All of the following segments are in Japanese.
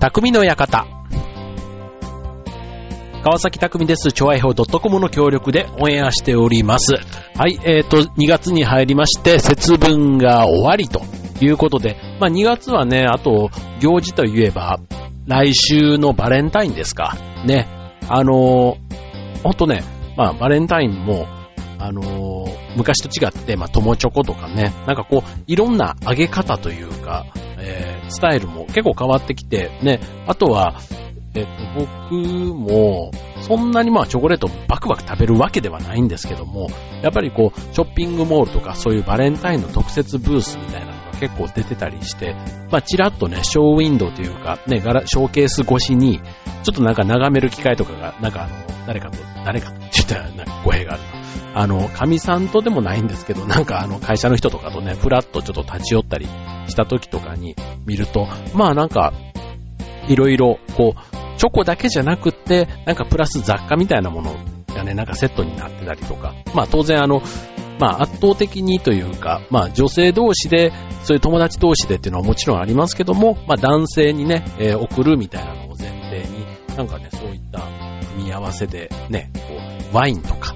匠の館。川崎匠です。超愛報 .com の協力でオンエアしております。はい、えっ、ー、と、2月に入りまして、節分が終わりということで、まあ2月はね、あと、行事といえば、来週のバレンタインですか。ね。あのー、ほんとね、まあバレンタインも、あのー、昔と違って、まあ友チョコとかね、なんかこう、いろんな揚げ方というか、えー、スタイルも結構変わってきて、ね、あとは、えっと、僕も、そんなにまあチョコレートバクバク食べるわけではないんですけども、やっぱりこう、ショッピングモールとかそういうバレンタインの特設ブースみたいなのが結構出てたりして、まあちらっとね、ショーウィンドウというか、ね、ガラ、ショーケース越しに、ちょっとなんか眺める機会とかが、なんかあの、誰かと、誰かと言ったらなんか語弊がある。あの、神さんとでもないんですけど、なんかあの、会社の人とかとね、ふらっとちょっと立ち寄ったりした時とかに見ると、まあなんか、いろいろ、こう、チョコだけじゃなくって、なんかプラス雑貨みたいなものがね、なんかセットになってたりとか、まあ当然あの、まあ圧倒的にというか、まあ女性同士で、そういう友達同士でっていうのはもちろんありますけども、まあ男性にね、えー、送るみたいなのを前提に、なんかね、そういった組み合わせでね、こう、ワインとか、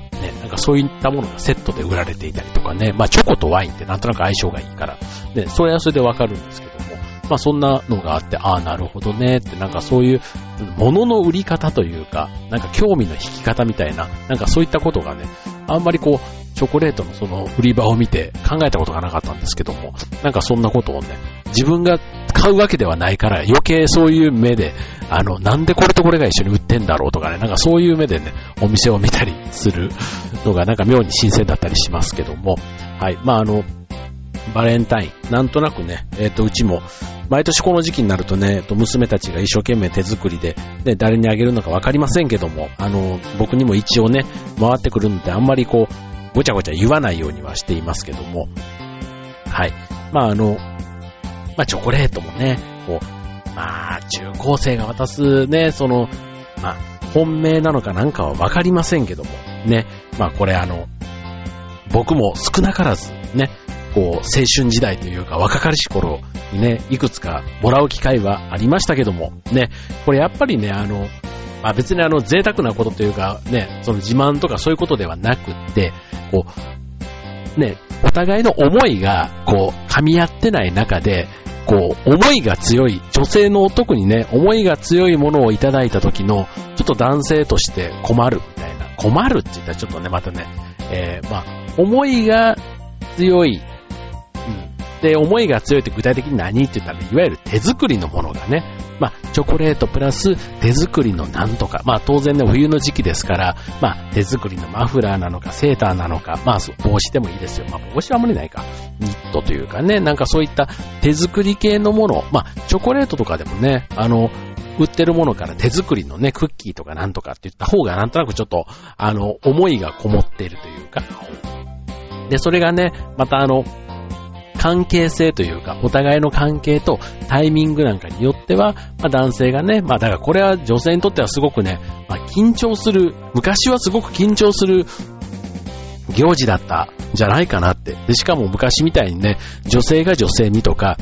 かそういったものがセットで売られていたりとかね、まあチョコとワインってなんとなく相性がいいから、ね、それはそれでわかるんですけども、まあそんなのがあって、ああ、なるほどね。って、なんかそういう、物の売り方というか、なんか興味の引き方みたいな、なんかそういったことがね、あんまりこう、チョコレートのその売り場を見て考えたことがなかったんですけども、なんかそんなことをね、自分が買うわけではないから余計そういう目で、あの、なんでこれとこれが一緒に売ってんだろうとかね、なんかそういう目でね、お店を見たりするのがなんか妙に新鮮だったりしますけども、はい。まああの、バレンタイン。なんとなくね、えっ、ー、と、うちも、毎年この時期になるとね、娘たちが一生懸命手作りで、ね、誰にあげるのかわかりませんけども、あの、僕にも一応ね、回ってくるので、あんまりこう、ごちゃごちゃ言わないようにはしていますけども、はい。まあ、あの、まあ、チョコレートもね、こう、まあ、中高生が渡すね、その、まあ、本命なのかなんかはわかりませんけども、ね、まあ、これあの、僕も少なからず、ね、こう、青春時代というか若かりし頃にね、いくつかもらう機会はありましたけども、ね、これやっぱりね、あの、まあ、別にあの、贅沢なことというか、ね、その自慢とかそういうことではなくって、こう、ね、お互いの思いが、こう、噛み合ってない中で、こう、思いが強い、女性の特にね、思いが強いものをいただいた時の、ちょっと男性として困るみたいな、困るって言ったらちょっとね、またね、えー、まあ、思いが強いで、思いが強いって具体的に何って言ったら、いわゆる手作りのものがね、まあ、チョコレートプラス手作りのなんとか、まあ、当然ね、冬の時期ですから、まあ、手作りのマフラーなのか、セーターなのか、まあ、帽子でもいいですよ。まあ、帽子は無理ないか。ニットというかね、なんかそういった手作り系のもの、まあ、チョコレートとかでもね、あの、売ってるものから手作りのね、クッキーとかなんとかって言った方がなんとなくちょっと、あの、思いがこもっているというか、で、それがね、またあの、関係性というか、お互いの関係とタイミングなんかによっては、まあ男性がね、まあだからこれは女性にとってはすごくね、まあ緊張する、昔はすごく緊張する行事だったじゃないかなって。で、しかも昔みたいにね、女性が女性にとか、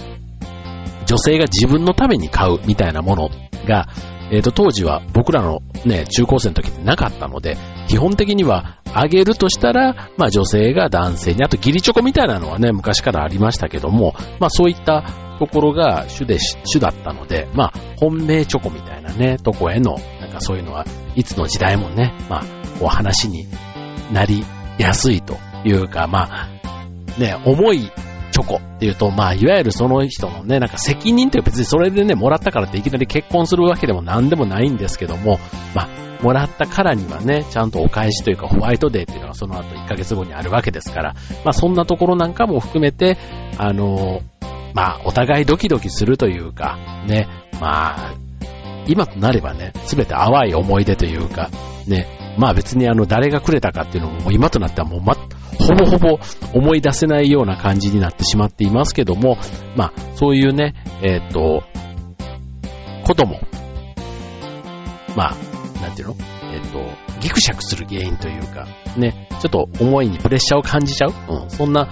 女性が自分のために買うみたいなものが、えっ、ー、と、当時は僕らのね、中高生の時ってなかったので、基本的にはあげるとしたら、まあ女性が男性に、あとギリチョコみたいなのはね、昔からありましたけども、まあそういったところが主で、主だったので、まあ本命チョコみたいなね、とこへの、なんかそういうのは、いつの時代もね、まあ、こう話になりやすいというか、まあ、ね、重いチョコっていうと、まあ、いわゆるその人のね、なんか責任って別にそれでね、もらったからっていきなり結婚するわけでも何でもないんですけども、まあ、もらったからにはね、ちゃんとお返しというかホワイトデーっていうのはその後1ヶ月後にあるわけですから、まあそんなところなんかも含めて、あの、まあお互いドキドキするというか、ね、まあ、今となればね、すべて淡い思い出というか、ね、まあ別にあの誰がくれたかっていうのも今となってはもうま、ほぼほぼ思い出せないような感じになってしまっていますけども、まあ、そういうね、えっ、と、ことも、まあ、なんていうの？えっ、と、ギクシャクする原因というか、ね、ちょっと思いにプレッシャーを感じちゃう、うん、そんな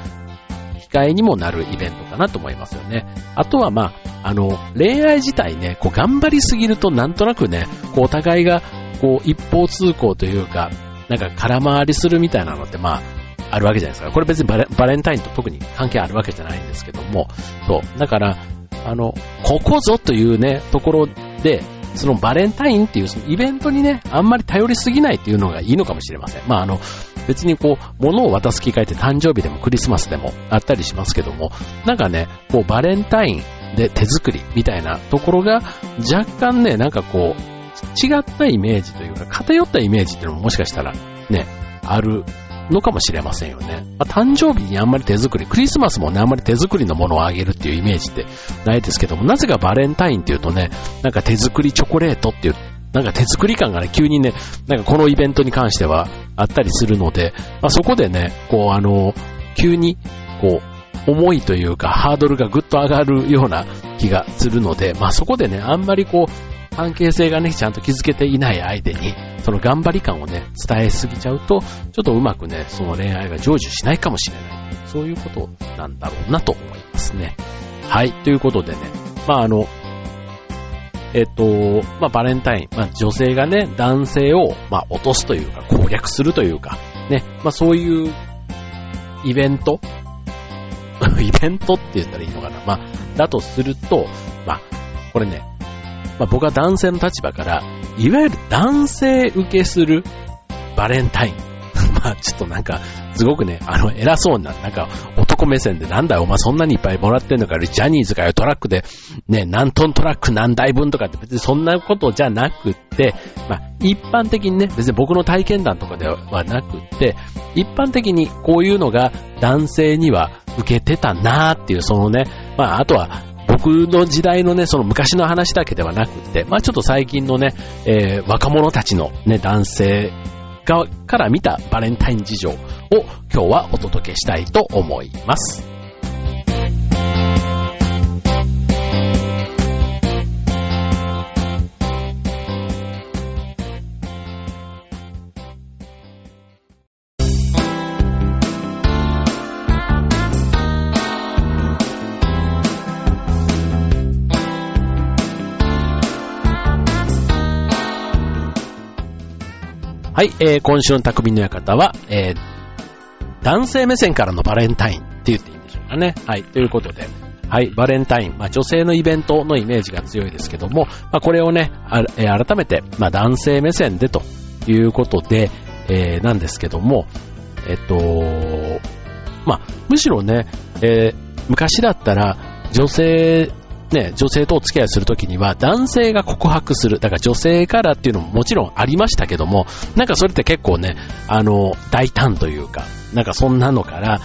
機会にもなるイベントかなと思いますよね。あとはまあ、あの、恋愛自体ね、こう頑張りすぎるとなんとなくね、こうお互いが、こう一方通行というか、なんか空回りするみたいなのってまあ、あるわけじゃないですか。これ別にバレバレンタインと特に関係あるわけじゃないんですけども、そう。だから、あの、ここぞというね、ところで、そのバレンタインっていうそのイベントにね、あんまり頼りすぎないっていうのがいいのかもしれません。まああの、別にこう、物を渡す機会って誕生日でもクリスマスでもあったりしますけども、なんかね、こうバレンタインで手作りみたいなところが若干ね、なんかこう、違ったイメージというか、偏ったイメージっていうのももしかしたらね、あるのかもしれませんよね。まあ、誕生日にあんまり手作り、クリスマスもね、あんまり手作りのものをあげるっていうイメージってないですけども、なぜかバレンタインっていうとね、なんか手作りチョコレートっていう、なんか手作り感がね、急にね、なんかこのイベントに関してはあったりするので、まあ、そこでね、こうあの、急に、こう、重いというか、ハードルがぐっと上がるような気がするので、まあそこでね、あんまりこう、関係性がね、ちゃんと築けていない相手に、その頑張り感をね、伝えすぎちゃうと、ちょっとうまくね、その恋愛が成就しないかもしれない。そういうことなんだろうなと思いますね。はい、ということでね、まああの、えっと、まあバレンタイン、まあ女性がね、男性を、まあ落とすというか、攻略するというか、ね、まあそういうイベント？イベントって言ったらいいのかなまあ、だとすると、まあ、これね、まあ、僕は男性の立場から、いわゆる男性受けするバレンタイン。まあちょっとなんか、すごくね、あの、偉そうな、なんか、男目線でなんだよ、お前そんなにいっぱいもらってんのか、ジャニーズかよ、トラックで、ね、何トントラック何台分とかって別にそんなことじゃなくって、まあ一般的にね、別に僕の体験談とかではなくって、一般的にこういうのが男性には受けてたなーっていう、そのね、まああとは僕の時代のね、その昔の話だけではなくて、まあちょっと最近のね、えー、若者たちのね、男性側から見たバレンタイン事情を今日はお届けしたいと思います。はい、えー、今週の匠の館は、えー、男性目線からのバレンタインって言っていいんでしょうかね。はい、ということで、はい、バレンタイン、まあ、女性のイベントのイメージが強いですけども、まあ、これをね、あえ、改めて、まあ、男性目線でということで、えー、なんですけども、えっと、まあ、むしろね、えー、昔だったら女性ね、女性とお付き合いするときには男性が告白する。だから女性からっていうのももちろんありましたけども、なんかそれって結構ね、あの、大胆というか、なんかそんなのから、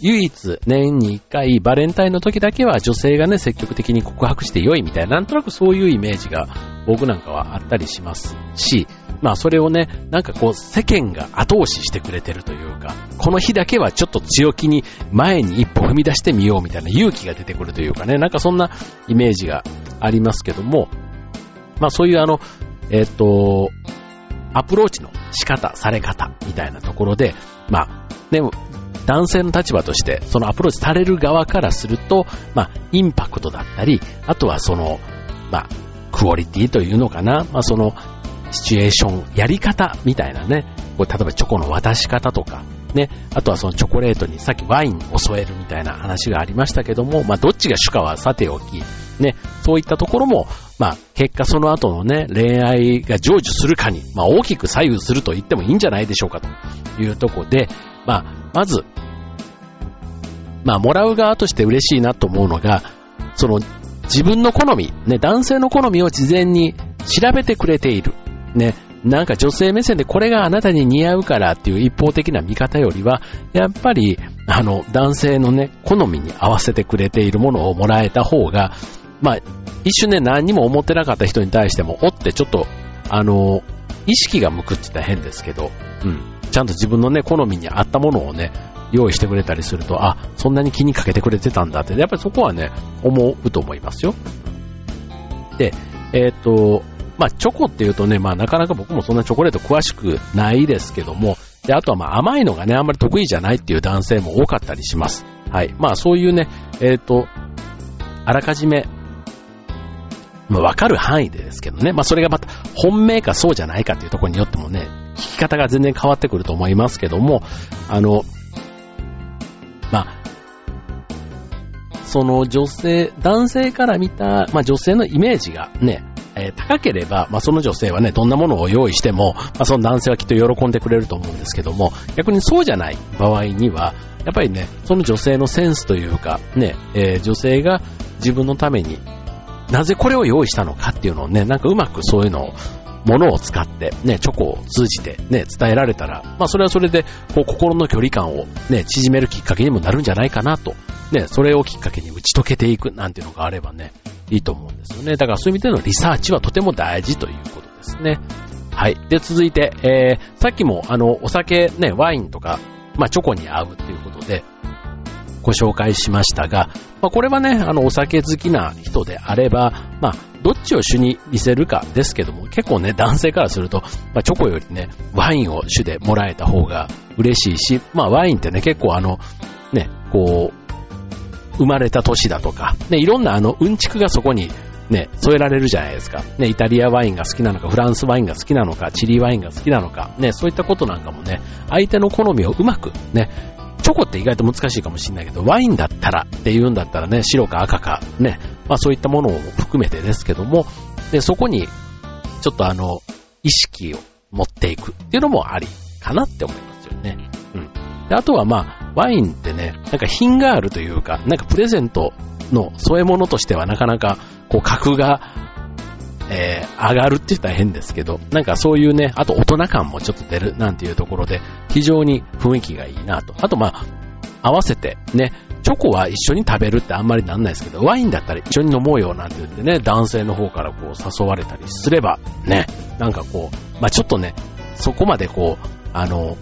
唯一年に一回バレンタインの時だけは女性がね、積極的に告白して良いみたいな、なんとなくそういうイメージが僕なんかはあったりしますし、まあそれをね、なんかこう世間が後押ししてくれてるというか、この日だけはちょっと強気に前に一歩踏み出してみようみたいな勇気が出てくるというかね、なんかそんなイメージがありますけども、まあそういうあの、えっ、ー、と、アプローチの仕方、され方みたいなところで、まあ、でも、男性の立場として、そのアプローチされる側からすると、まあ、インパクトだったり、あとはその、まあ、クオリティというのかな、まあ、その、シチュエーション、やり方みたいなね、こう例えばチョコの渡し方とか、ね、あとはそのチョコレートにさっきワインを添えるみたいな話がありましたけども、まあどっちが主かはさておき、ね、そういったところも、まあ結果その後のね、恋愛が成就するかに、まあ大きく左右すると言ってもいいんじゃないでしょうかというところで、まあまず、まあもらう側として嬉しいなと思うのが、その自分の好み、ね、男性の好みを事前に調べてくれている。ね、なんか女性目線でこれがあなたに似合うからっていう一方的な見方よりは、やっぱり、あの、男性のね、好みに合わせてくれているものをもらえた方が、まあ、一瞬ね、何にも思ってなかった人に対しても、おってちょっと、あの、意識が向くって言ったら変ですけど、うん。ちゃんと自分のね、好みに合ったものをね、用意してくれたりすると、あ、そんなに気にかけてくれてたんだって、やっぱりそこはね、思うと思いますよ。で、えっ、と、まあ、チョコっていうとね、まあ、なかなか僕もそんなチョコレート詳しくないですけども、で、あとはまあ、甘いのがね、あんまり得意じゃないっていう男性も多かったりします。はい。まあそういうね、えっ、ー、と、あらかじめ、まあわかる範囲でですけどね。まあそれがまた本命かそうじゃないかっていうところによってもね、聞き方が全然変わってくると思いますけども、あの、まあ、その女性、男性から見た、まあ女性のイメージがね、えー、高ければ、まあその女性はね、どんなものを用意しても、まあその男性はきっと喜んでくれると思うんですけども、逆にそうじゃない場合には、やっぱりね、その女性のセンスというか、ね、えー、女性が自分のためになぜこれを用意したのかっていうのをね、なんかうまくそういうのをものを使って、ね、チョコを通じてね、伝えられたら、まあそれはそれで、こう心の距離感をね、縮めるきっかけにもなるんじゃないかなと、ね、それをきっかけに打ち解けていくなんていうのがあればね、いいと思うんですよね。だからそういう意味でのリサーチはとても大事ということですね。はい。で、続いて、えー、さっきもあの、お酒ね、ワインとか、まあチョコに合うっていうことで、ご紹介しましたが、まあ、これはね、あの、お酒好きな人であれば、まあ、どっちを主に見せるかですけども、結構ね、男性からすると、まあ、チョコよりね、ワインを主でもらえた方が嬉しいし、まあ、ワインってね、結構あの、ね、こう、生まれた年だとか、ね、いろんなあの、うんちくがそこにね、添えられるじゃないですか。ね、イタリアワインが好きなのか、フランスワインが好きなのか、チリワインが好きなのか、ね、そういったことなんかもね、相手の好みをうまくね、チョコって意外と難しいかもしれないけど、ワインだったらっていうんだったらね、白か赤かね、まあそういったものを含めてですけども、で、そこに、ちょっとあの、意識を持っていくっていうのもありかなって思いますよね。うん。で、あとはまあ、ワインってね、なんか品があるというか、なんかプレゼントの添え物としてはなかなか、こう、格がえー、上がるって言ったら変ですけど、なんかそういうね、あと大人感もちょっと出るなんていうところで、非常に雰囲気がいいなと。あとまあ、合わせてね、チョコは一緒に食べるってあんまりなんないですけど、ワインだったら一緒に飲もうよなんて言ってね、男性の方からこう誘われたりすれば、ね、なんかこう、まあちょっとね、そこまでこう、あの、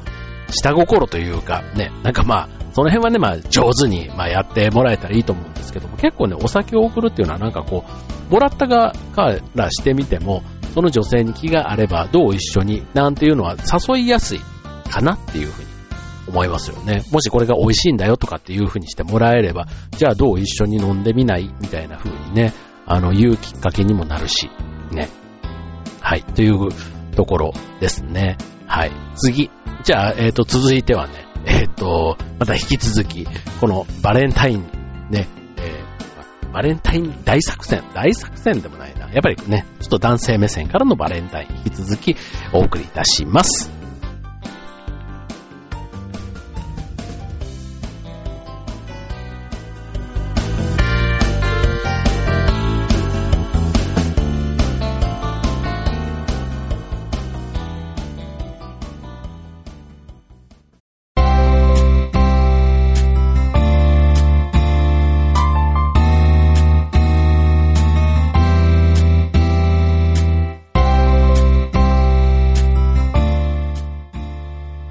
下心というか、ね、なんかまあ、その辺はね、まあ上手に、まあ、やってもらえたらいいと思うんですけども、結構ね、お酒を送るっていうのはなんかこう、もらった側からしてみても、その女性に気があればどう一緒になんていうのは誘いやすいかなっていうふうに思いますよね。もしこれが美味しいんだよとかっていうふうにしてもらえれば、じゃあどう一緒に飲んでみないみたいな風にね、あの、言うきっかけにもなるし、ね。はい、というところですね。はい。次。じゃあ、えっ、ー、と、続いてはね、えっ、ー、と、また引き続き、このバレンタイン、ね、えー、バレンタイン大作戦、大作戦でもないな。やっぱりね、ちょっと男性目線からのバレンタイン引き続きお送りいたします。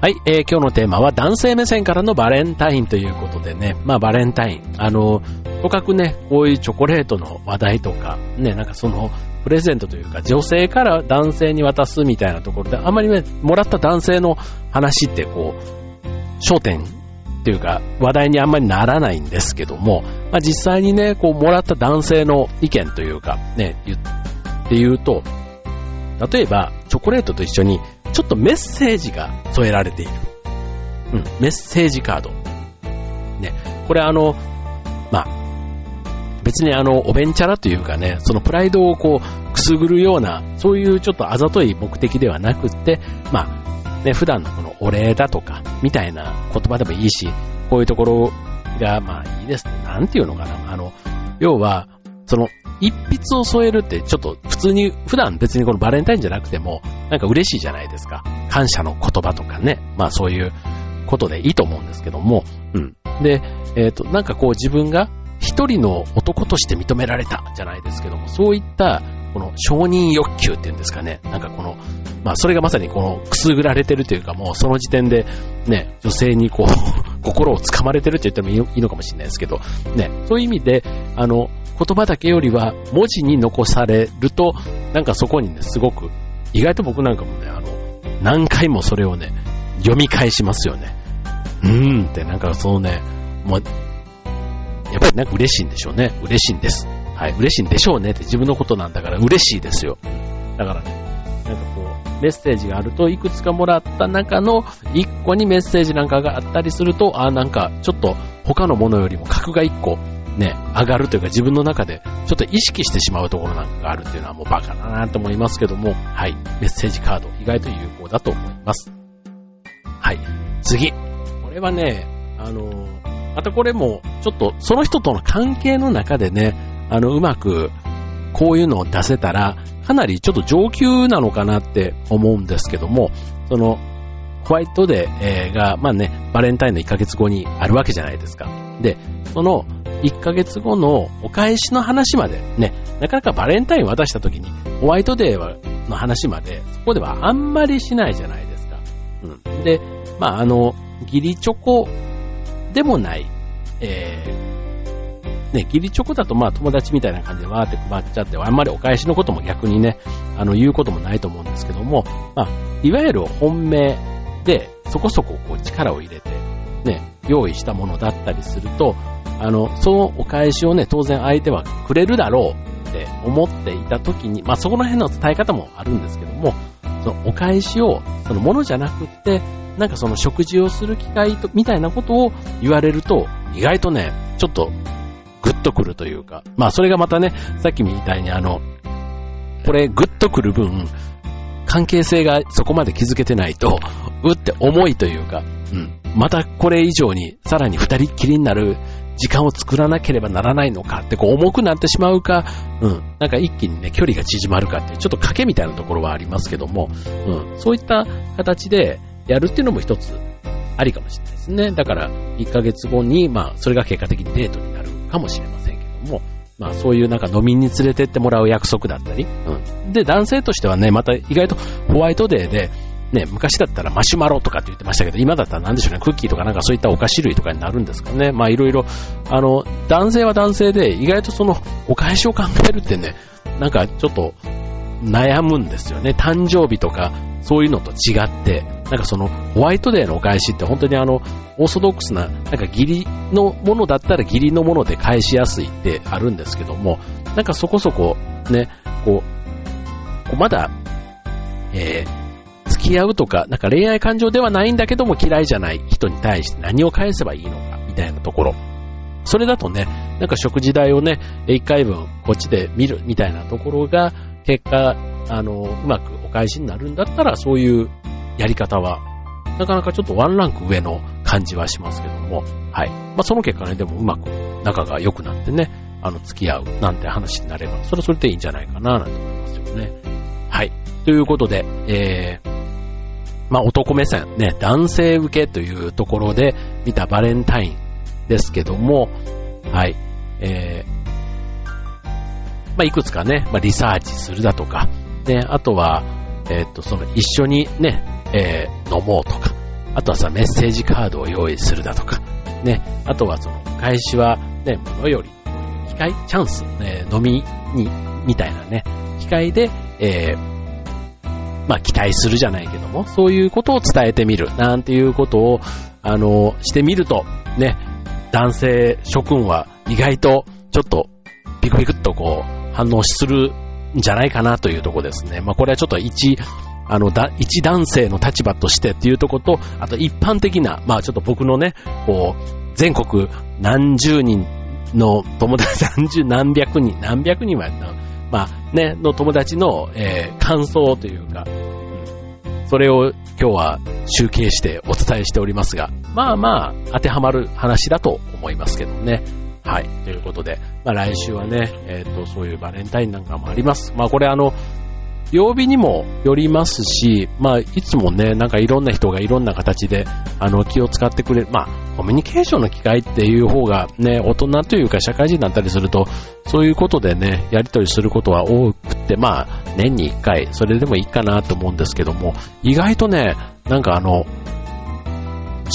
はい、えー、今日のテーマは男性目線からのバレンタインということでね、まあバレンタイン、あの、とかくね、こういうチョコレートの話題とか、ね、なんかその、プレゼントというか、女性から男性に渡すみたいなところで、あんまりね、もらった男性の話ってこう、焦点っていうか、話題にあんまりならないんですけども、まあ実際にね、こう、もらった男性の意見というか、ね、言って言うと、例えば、チョコレートと一緒にちょっとメッセージが添えられている。うん、メッセージカード。ね、これあの、まあ、別にあの、おべんちゃらというかね、そのプライドをこう、くすぐるような、そういうちょっとあざとい目的ではなくって、まあ、ね、普段のこのお礼だとか、みたいな言葉でもいいし、こういうところが、まあいいです。なんていうのかな。あの、要は、その、一筆を添えるってちょっと普通に、普段別にこのバレンタインじゃなくても、なんか嬉しいじゃないですか。感謝の言葉とかね。まあそういうことでいいと思うんですけども、うん。で、えっ、ー、と、なんかこう自分が一人の男として認められたじゃないですけども、そういったこの承認欲求っていうんですかね。なんかこの、まあそれがまさにこのくすぐられてるというかもうその時点でね、女性にこう 心をつかまれてるって言ってもいいのかもしれないですけど、ね、そういう意味で、あの、言葉だけよりは文字に残されると、なんかそこにね、すごく、意外と僕なんかもね、あの、何回もそれをね、読み返しますよね。うーんって、なんかそのね、もうやっぱ、なんか嬉しいんでしょうね。嬉しいんです。はい。嬉しいんでしょうねって自分のことなんだから嬉しいですよ。だからね、なんかこう、メッセージがあると、いくつかもらった中の1個にメッセージなんかがあったりすると、あ、なんかちょっと他のものよりも格が1個ね、上がるというか自分の中でちょっと意識してしまうところなんかがあるっていうのはもうバカだなと思いますけども、はい。メッセージカード意外と有効だと思います。はい。次。これはね、あの、またこれもちょっとその人との関係の中でね、あの、うまくこういうのを出せたら、かなりちょっと上級なのかなって思うんですけども、その、ホワイトデーが、まあね、バレンタインの1ヶ月後にあるわけじゃないですか。で、その1ヶ月後のお返しの話まで、ね、なかなかバレンタイン渡した時に、ホワイトデーの話まで、そこではあんまりしないじゃないですか。うん。で、まあ、あの、ギリチョコでもない、えー、ね、ギリチョコだとまあ友達みたいな感じでわーって配っちゃって、あんまりお返しのことも逆にね、あの、言うこともないと思うんですけども、まあ、いわゆる本命で、そこそここう力を入れて、ね、用意したものだったりすると、あの、そのお返しをね、当然相手はくれるだろうって思っていた時に、まあそこら辺の伝え方もあるんですけども、そのお返しを、そのものじゃなくって、なんかその食事をする機会と、みたいなことを言われると、意外とね、ちょっと、グッとくるというか、まあそれがまたね、さっきみたいにあの、これグッとくる分、関係性がそこまで築けてないと、うって重いというか、うん。またこれ以上にさらに二人っきりになる時間を作らなければならないのかってこう重くなってしまうか、うん、なんか一気にね、距離が縮まるかっていう、ちょっと賭けみたいなところはありますけども、うん、そういった形でやるっていうのも一つありかもしれないですね。だから、1ヶ月後に、まあ、それが結果的にデートになる。かもしれませんけども、まあそういうなんか飲みに連れてってもらう約束だったり、うん。で、男性としてはね、また意外とホワイトデーで、ね、昔だったらマシュマロとかって言ってましたけど、今だったら何でしょうね、クッキーとかなんかそういったお菓子類とかになるんですかね。まあいろいろ、あの、男性は男性で、意外とその、お返しを考えるってね、なんかちょっと悩むんですよね。誕生日とか、そういうのと違って、なんかその、ホワイトデーのお返しって本当にあの、オーソドックスな、なんか義理のものだったら義理のもので返しやすいってあるんですけども、なんかそこそこ、ね、こう、こうまだ、えー、付き合うとか、なんか恋愛感情ではないんだけども嫌いじゃない人に対して何を返せばいいのか、みたいなところ。それだとね、なんか食事代をね、1回分こっちで見るみたいなところが、結果、あの、うまくお返しになるんだったら、そういうやり方は、なかなかちょっとワンランク上の感じはしますけども、はい。まあ、その結果ね、でもうまく仲が良くなってね、あの、付き合うなんて話になれば、それはそれでいいんじゃないかな、なんて思いますよね。はい。ということで、えー、まあ、男目線、ね、男性受けというところで見たバレンタインですけども、はい、えー、まあ、いくつかね、まあ、リサーチするだとか、ね、あとは、えっ、と、その一緒にね、えー、飲もうとか、あとはさ、メッセージカードを用意するだとか、ね、あとはその、返しは、ね、ものより、機会、チャンス、ね、飲みに、みたいなね、機会で、えー、まあ期待するじゃないけども、そういうことを伝えてみる、なんていうことを、あの、してみると、ね、男性諸君は意外とちょっとピクピクっとこう反応するんじゃないかなというとこですね。まあこれはちょっと一、あの、だ、一男性の立場としてっていうとこと、あと一般的な、まあちょっと僕のね、こう、全国何十人の友達、何十、何百人、何百人はやったまあね、の友達の、えー、感想というか、それを今日は集計してお伝えしておりますが、まあまあ当てはまる話だと思いますけどね。はい。ということで、まあ来週はね、えっ、ー、と、そういうバレンタインなんかもあります。まあこれあの、曜日にもよりますし、まあ、いつもね、なんかいろんな人がいろんな形で、あの、気を使ってくれる。まあ、コミュニケーションの機会っていう方がね、大人というか社会人だったりすると、そういうことでね、やりとりすることは多くて、まあ、年に一回、それでもいいかなと思うんですけども、意外とね、なんかあの、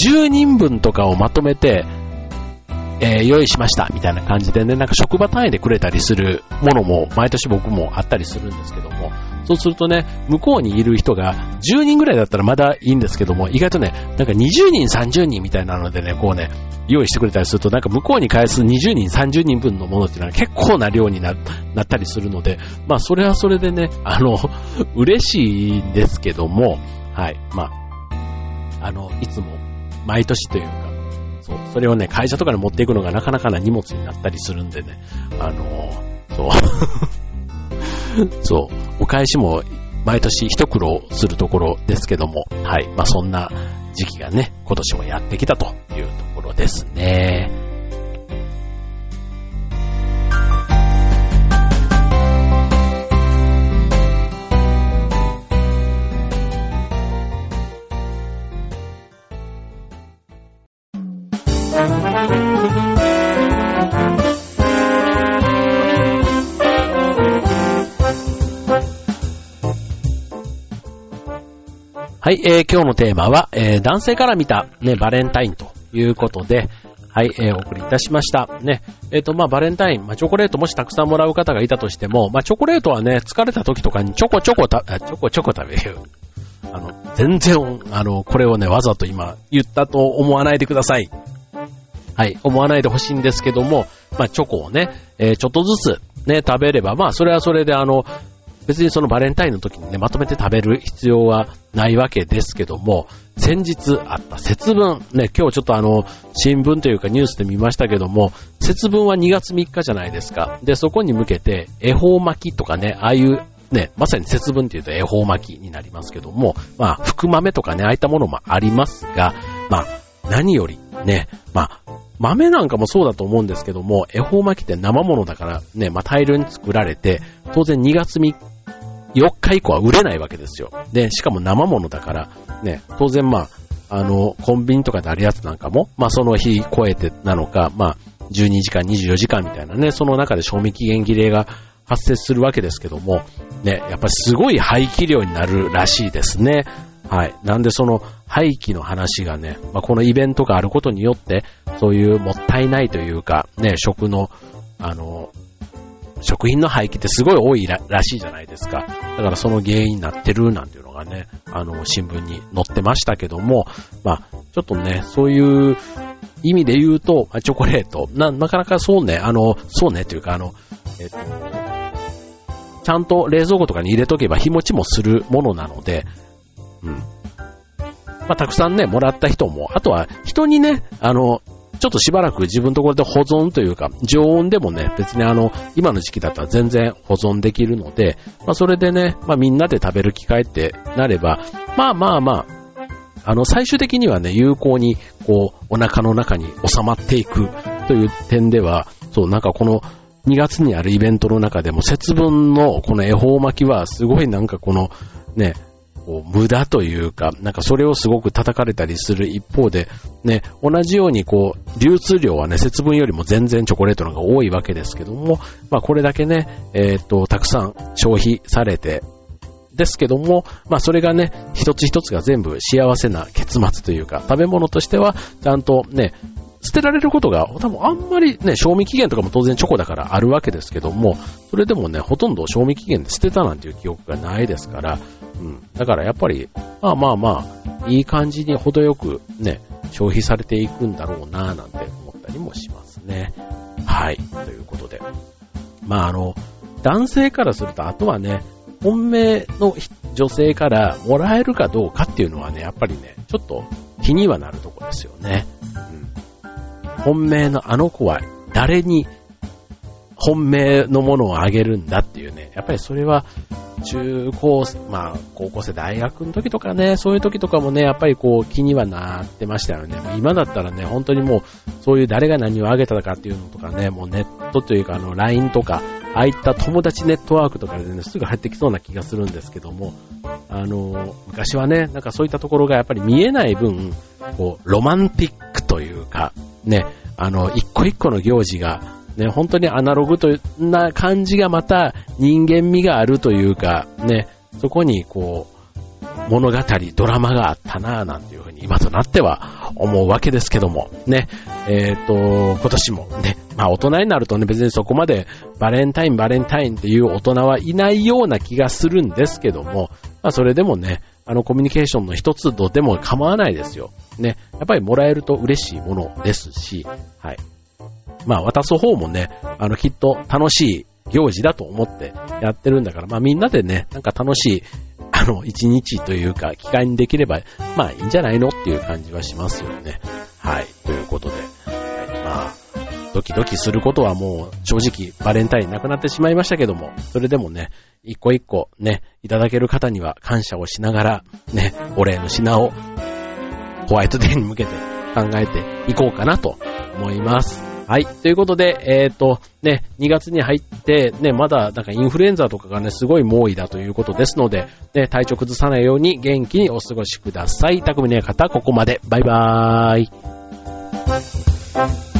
10人分とかをまとめて、えー、用意しましたみたいな感じでね、なんか職場単位でくれたりするものも毎年僕もあったりするんですけども、そうするとね、向こうにいる人が10人ぐらいだったらまだいいんですけども、意外とね、なんか20人、30人みたいなのでね、こうね、用意してくれたりすると、なんか向こうに返す20人、30人分のものっていうのは結構な量にななったりするので、まあそれはそれでね、あの、嬉しいんですけども、はい、まあ、あの、いつも毎年というか、そう、それをね、会社とかに持っていくのがなかなかな荷物になったりするんでね、あの、そう。そう、お返しも毎年一苦労するところですけども、はい、まあそんな時期がね、今年もやってきたというところですね。はい、えー、今日のテーマは、えー、男性から見た、ね、バレンタインということで、はい、えー、お送りいたしました。ね、えっ、ー、と、まあ、バレンタイン、まあ、チョコレートもしたくさんもらう方がいたとしても、まあ、チョコレートはね、疲れた時とかにちょこちょこた、ちょこちょこ食べる。あの、全然、あの、これをね、わざと今言ったと思わないでください。はい、思わないでほしいんですけども、まあ、チョコをね、えー、ちょっとずつね、食べれば、まあ、それはそれであの、別にそのバレンタインの時にね、まとめて食べる必要はないわけですけども、先日あった節分、ね、今日ちょっとあの、新聞というかニュースで見ましたけども、節分は2月3日じゃないですか。で、そこに向けて、恵方巻きとかね、ああいうね、まさに節分っていうと恵方巻きになりますけども、まあ、福豆とかね、ああいったものもありますが、まあ、何よりね、まあ、豆なんかもそうだと思うんですけども、恵方巻きって生物だからね、まあ大量に作られて、当然2月3日4日以降は売れないわけですよ。で、しかも生物だから、ね、当然まあ、あの、コンビニとかであるやつなんかも、まあその日超えてなのか、まあ、12時間、24時間みたいなね、その中で賞味期限切れが発生するわけですけども、ね、やっぱりすごい廃棄量になるらしいですね。はい。なんでその廃棄の話がね、まあ、このイベントがあることによって、そういうもったいないというか、ね、食の、あの、食品の廃棄ってすごい多いらしいじゃないですか。だからその原因になってるなんていうのがね、あの、新聞に載ってましたけども、まあ、ちょっとね、そういう意味で言うと、チョコレート、な、なかなかそうね、あの、そうねというか、あの、えっと、ちゃんと冷蔵庫とかに入れとけば日持ちもするものなので、うん。まあ、たくさんね、もらった人も、あとは人にね、あの、ちょっとしばらく自分のところで保存というか、常温でもね、別にあの、今の時期だったら全然保存できるので、まあそれでね、まあみんなで食べる機会ってなれば、まあまあまあ、あの、最終的にはね、有効に、こう、お腹の中に収まっていくという点では、そう、なんかこの、2月にあるイベントの中でも節分のこの恵方巻きはすごいなんかこのね、こう、無駄というか、なんかそれをすごく叩かれたりする一方で、ね、同じようにこう、流通量はね、節分よりも全然チョコレートの方が多いわけですけども、まあこれだけね、えっ、と、たくさん消費されて、ですけども、まあそれがね、一つ一つが全部幸せな結末というか、食べ物としては、ちゃんとね、捨てられることが、多分あんまりね、賞味期限とかも当然チョコだからあるわけですけども、それでもね、ほとんど賞味期限で捨てたなんていう記憶がないですから、うん。だからやっぱり、まあまあまあ、いい感じに程よくね、消費されていくんだろうなぁなんて思ったりもしますね。はい。ということで。まああの、男性からすると、あとはね、本命の女性からもらえるかどうかっていうのはね、やっぱりね、ちょっと気にはなるとこですよね。うん。本命のあの子は誰に本命のものをあげるんだっていうね、やっぱりそれは中高、まあ、高校生、大学の時とかね、そういう時とかもね、やっぱりこう、気にはなってましたよね。今だったらね、本当にもう、そういう誰が何をあげたかっていうのとかね、もうネットというか、あの、LINE とか、ああいった友達ネットワークとかでね、すぐ入ってきそうな気がするんですけども、あの、昔はね、なんかそういったところがやっぱり見えない分、こう、ロマンティックというか、ね、あの、一個一個の行事が、ね、本当にアナログというな感じがまた人間味があるというか、ね、そこにこう、物語、ドラマがあったなぁなんていうふうに今となっては思うわけですけども、ね、えっ、ー、と、今年もね、まあ大人になるとね、別にそこまでバレンタイン、バレンタインっていう大人はいないような気がするんですけども、まあそれでもね、あのコミュニケーションの一つとでも構わないですよ。ね。やっぱりもらえると嬉しいものですし、はい。まあ渡す方もね、あのきっと楽しい行事だと思ってやってるんだから、まあみんなでね、なんか楽しい、あの、一日というか、機会にできれば、まあいいんじゃないのっていう感じはしますよね。はい。ということで、はい、まあ、ドキドキすることはもう正直バレンタインなくなってしまいましたけども、それでもね、一個一個ね、いただける方には感謝をしながら、ね、お礼の品をホワイトデーに向けて考えていこうかなと思います。はい。ということで、えっ、ー、と、ね、2月に入って、ね、まだなんかインフルエンザとかがね、すごい猛威だということですので、ね、体調崩さないように元気にお過ごしください。匠の方、ここまで。バイバーイ。